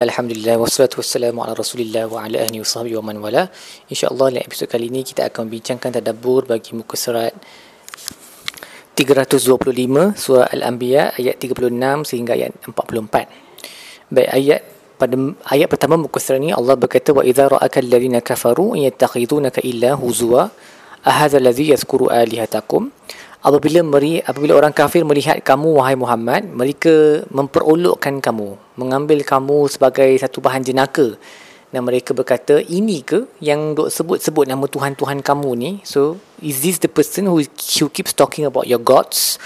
Alhamdulillah wassalatu wassalamu ala Rasulillah wa ala ahli washabihi wa man wala. Insya-Allah dalam episod kali ini kita akan bincangkan tadabbur bagi muka surat 325 surah Al-Anbiya ayat 36 sehingga ayat 44. Baik ayat pada ayat pertama muka surat ini Allah berkata wa idza ra'aka alladhina kafaru yattakhidunaka illa huzwa ahadha alladhi yadhkuru alihatakum apabila meri, apabila orang kafir melihat kamu wahai Muhammad mereka memperolokkan kamu mengambil kamu sebagai satu bahan jenaka. Dan mereka berkata ini ke yang dok sebut-sebut nama tuhan-tuhan kamu ni? So is this the person who, who keeps talking about your gods?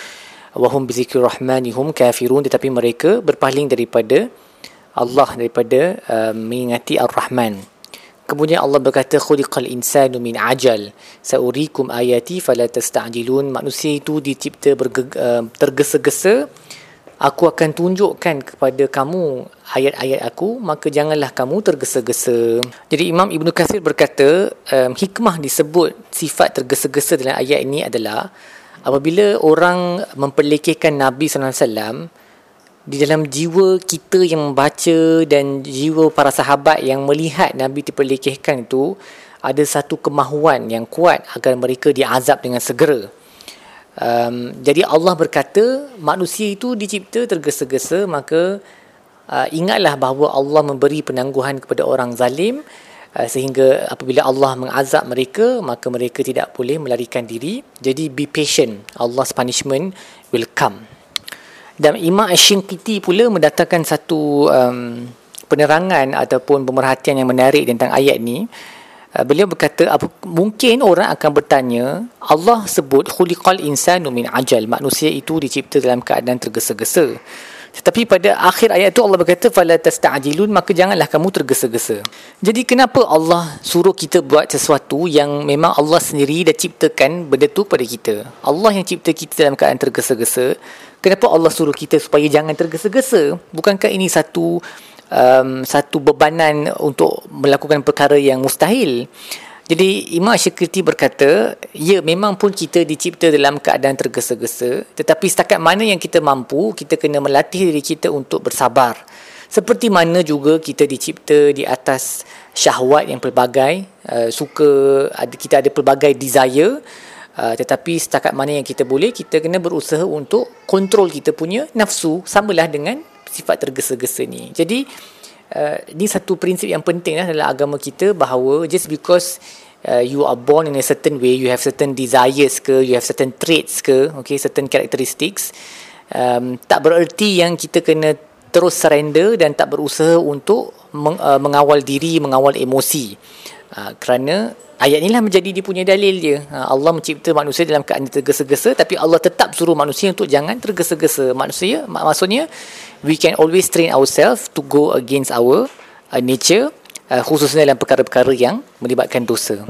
Wahum bizikri rahmanihum kafirun. Tetapi mereka berpaling daripada Allah daripada uh, mengingati ar-rahman Kemudian Allah berkata khuliqal insanu min ajal. Saurikum ayati fala tasta'jilun. Manusia itu dicipta berge- uh, tergesa-gesa. Aku akan tunjukkan kepada kamu ayat-ayat aku maka janganlah kamu tergesa-gesa. Jadi Imam Ibn Kathir berkata um, hikmah disebut sifat tergesa-gesa dalam ayat ini adalah apabila orang memperlekehkan Nabi sallallahu alaihi wasallam di dalam jiwa kita yang membaca dan jiwa para sahabat yang melihat Nabi diperlekehkan itu ada satu kemahuan yang kuat agar mereka diazab dengan segera. Um, jadi Allah berkata manusia itu dicipta tergesa-gesa maka uh, ingatlah bahawa Allah memberi penangguhan kepada orang zalim uh, sehingga apabila Allah mengazab mereka maka mereka tidak boleh melarikan diri. Jadi be patient. Allah's punishment will come dan Imam Ash-Shinkiti pula mendatangkan satu um, penerangan ataupun pemerhatian yang menarik tentang ayat ni uh, beliau berkata mungkin orang akan bertanya Allah sebut khuliqal insanu min ajal manusia itu dicipta dalam keadaan tergesa-gesa tetapi pada akhir ayat itu Allah berkata fala tasta'jilun maka janganlah kamu tergesa-gesa. Jadi kenapa Allah suruh kita buat sesuatu yang memang Allah sendiri dah ciptakan benda tu pada kita. Allah yang cipta kita dalam keadaan tergesa-gesa. Kenapa Allah suruh kita supaya jangan tergesa-gesa? Bukankah ini satu um, satu bebanan untuk melakukan perkara yang mustahil? Jadi Imam Syekirti berkata, ya memang pun kita dicipta dalam keadaan tergesa-gesa, tetapi setakat mana yang kita mampu, kita kena melatih diri kita untuk bersabar. Seperti mana juga kita dicipta di atas syahwat yang pelbagai, uh, suka ada kita ada pelbagai desire, uh, tetapi setakat mana yang kita boleh, kita kena berusaha untuk kontrol kita punya nafsu, samalah dengan sifat tergesa-gesa ni. Jadi uh, ini satu prinsip yang penting lah dalam agama kita bahawa just because uh, you are born in a certain way, you have certain desires ke, you have certain traits ke, okay, certain characteristics, um, tak bererti yang kita kena terus surrender dan tak berusaha untuk meng, uh, mengawal diri, mengawal emosi. Uh, kerana ayat inilah menjadi dia punya dalil dia. Uh, Allah mencipta manusia dalam keadaan tergesa-gesa tapi Allah tetap suruh manusia untuk jangan tergesa-gesa. Manusia mak- maksudnya we can always train ourselves to go against our uh, nature uh, khususnya dalam perkara-perkara yang melibatkan dosa.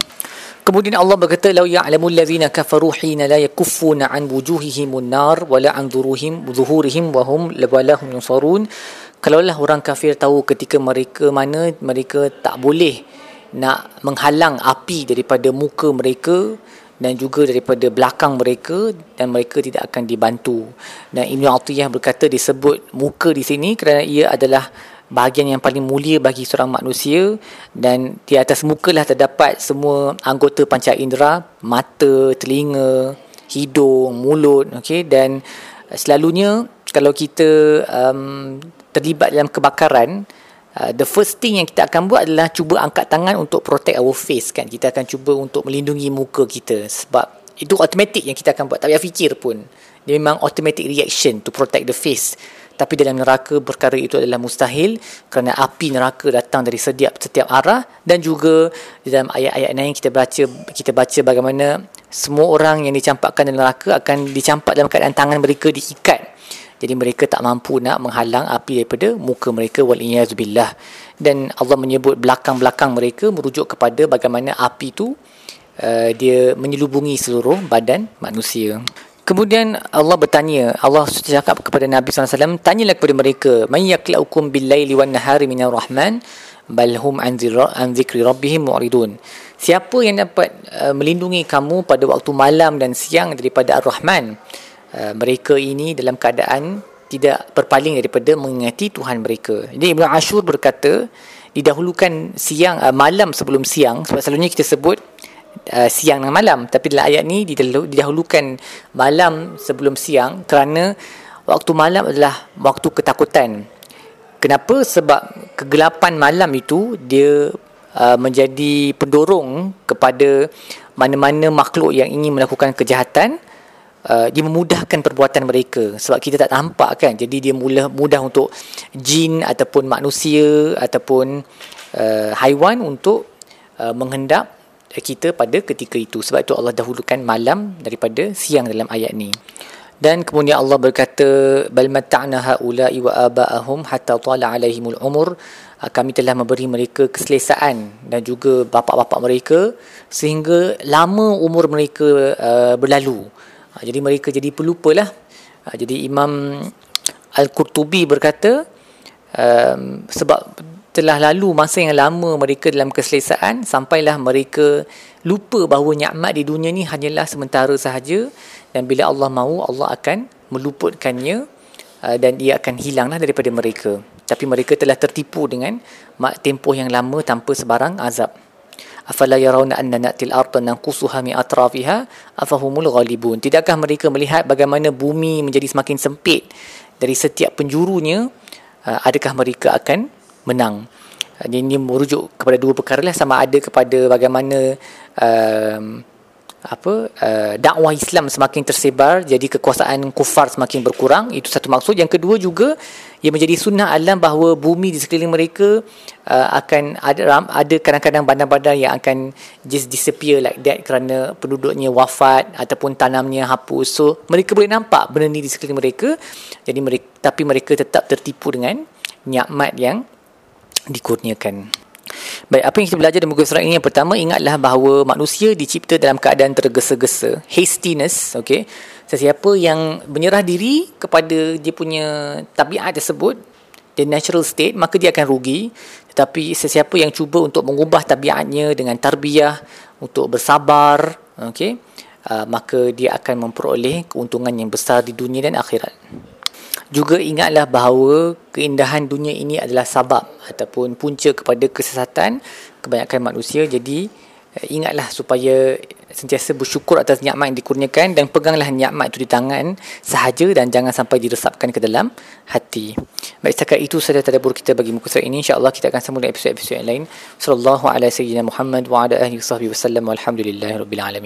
Kemudian Allah berkata law ya'lamu alladhina kafaru hina la yakuffuna an wujuhihim an-nar wa la an dhuruhim dhuhurihim wa hum labalahum yunsarun kalaulah orang kafir tahu ketika mereka mana mereka tak boleh nak menghalang api daripada muka mereka dan juga daripada belakang mereka dan mereka tidak akan dibantu. Dan Ibn Atiyah berkata disebut muka di sini kerana ia adalah bahagian yang paling mulia bagi seorang manusia dan di atas muka lah terdapat semua anggota panca indera, mata, telinga, hidung, mulut, okey dan selalunya kalau kita um, terlibat dalam kebakaran Uh, the first thing yang kita akan buat adalah cuba angkat tangan untuk protect our face kan? Kita akan cuba untuk melindungi muka kita sebab itu automatic yang kita akan buat. Tak payah fikir pun. Dia memang automatic reaction to protect the face tapi dalam neraka perkara itu adalah mustahil kerana api neraka datang dari setiap setiap arah. Dan juga dalam ayat-ayat lain kita baca kita baca bagaimana semua orang yang dicampakkan dalam neraka akan dicampak dalam keadaan tangan mereka diikat. Jadi mereka tak mampu nak menghalang api daripada muka mereka waliyazubillah dan Allah menyebut belakang-belakang mereka merujuk kepada bagaimana api itu uh, dia menyelubungi seluruh badan manusia Kemudian Allah bertanya, Allah cakap kepada Nabi SAW, tanyalah kepada mereka, Man yaklaukum bil-laili wan-nahari minar rahman, bal hum an zikri rabbihim mu'ridun. Siapa yang dapat uh, melindungi kamu pada waktu malam dan siang daripada Ar-Rahman? Uh, mereka ini dalam keadaan tidak berpaling daripada mengingati Tuhan mereka. Jadi Ibn Ashur berkata, didahulukan siang uh, malam sebelum siang sebab selalunya kita sebut uh, siang dan malam tapi dalam ayat ni didahulukan malam sebelum siang kerana waktu malam adalah waktu ketakutan. Kenapa? Sebab kegelapan malam itu dia uh, menjadi pendorong kepada mana-mana makhluk yang ingin melakukan kejahatan uh, dia memudahkan perbuatan mereka sebab kita tak nampak kan jadi dia mula mudah untuk jin ataupun manusia ataupun uh, haiwan untuk uh, menghendap kita pada ketika itu. Sebab itu Allah dahulukan malam daripada siang dalam ayat ni. Dan kemudian Allah berkata bal mata'na haula'i wa aba'ahum hatta tala alaihimul umur. Uh, kami telah memberi mereka keselesaan dan juga bapa-bapa mereka sehingga lama umur mereka uh, berlalu. Ha, jadi mereka jadi pelupa lah. Ha, jadi Imam Al-Qurtubi berkata um, sebab telah lalu masa yang lama mereka dalam keselesaan sampailah mereka lupa bahawa nikmat di dunia ni hanyalah sementara sahaja. Dan bila Allah mahu Allah akan meluputkannya uh, dan dia akan hilanglah daripada mereka. Tapi mereka telah tertipu dengan mak tempoh yang lama tanpa sebarang azab. Afala yarawna anna na'til arda nanqusuha mi atrafiha afahumul ghalibun. Tidakkah mereka melihat bagaimana bumi menjadi semakin sempit dari setiap penjurunya? Uh, adakah mereka akan menang. Uh, ini merujuk kepada dua perkara lah. Sama ada kepada bagaimana um, apa uh, dakwah Islam semakin tersebar jadi kekuasaan kufar semakin berkurang. Itu satu maksud. Yang kedua juga ia menjadi sunnah alam bahawa bumi di sekeliling mereka uh, akan ada ada kadang-kadang bandar-bandar yang akan just disappear like that kerana penduduknya wafat ataupun tanamnya hapus. So mereka boleh nampak benda ni di sekeliling mereka. Jadi mereka tapi mereka tetap tertipu dengan nikmat yang dikurniakan Baik, apa yang kita belajar dalam buku surat ini yang pertama ingatlah bahawa manusia dicipta dalam keadaan tergesa-gesa, hastiness, okey. Sesiapa yang menyerah diri kepada dia punya tabiat tersebut, the natural state, maka dia akan rugi. Tetapi sesiapa yang cuba untuk mengubah tabiatnya dengan tarbiyah, untuk bersabar, okey, uh, maka dia akan memperoleh keuntungan yang besar di dunia dan akhirat. Juga ingatlah bahawa keindahan dunia ini adalah sabab ataupun punca kepada kesesatan kebanyakan manusia. Jadi eh, ingatlah supaya sentiasa bersyukur atas nikmat yang dikurniakan dan peganglah nikmat itu di tangan sahaja dan jangan sampai diresapkan ke dalam hati. Baik setakat itu sahaja tadabbur kita bagi muka surat ini. InsyaAllah kita akan sambung dengan episod-episod yang lain. Sallallahu ala sayyidina Muhammad wa ala ahli wa sahbihi wa sallam. Walhamdulillahi rabbil alamin.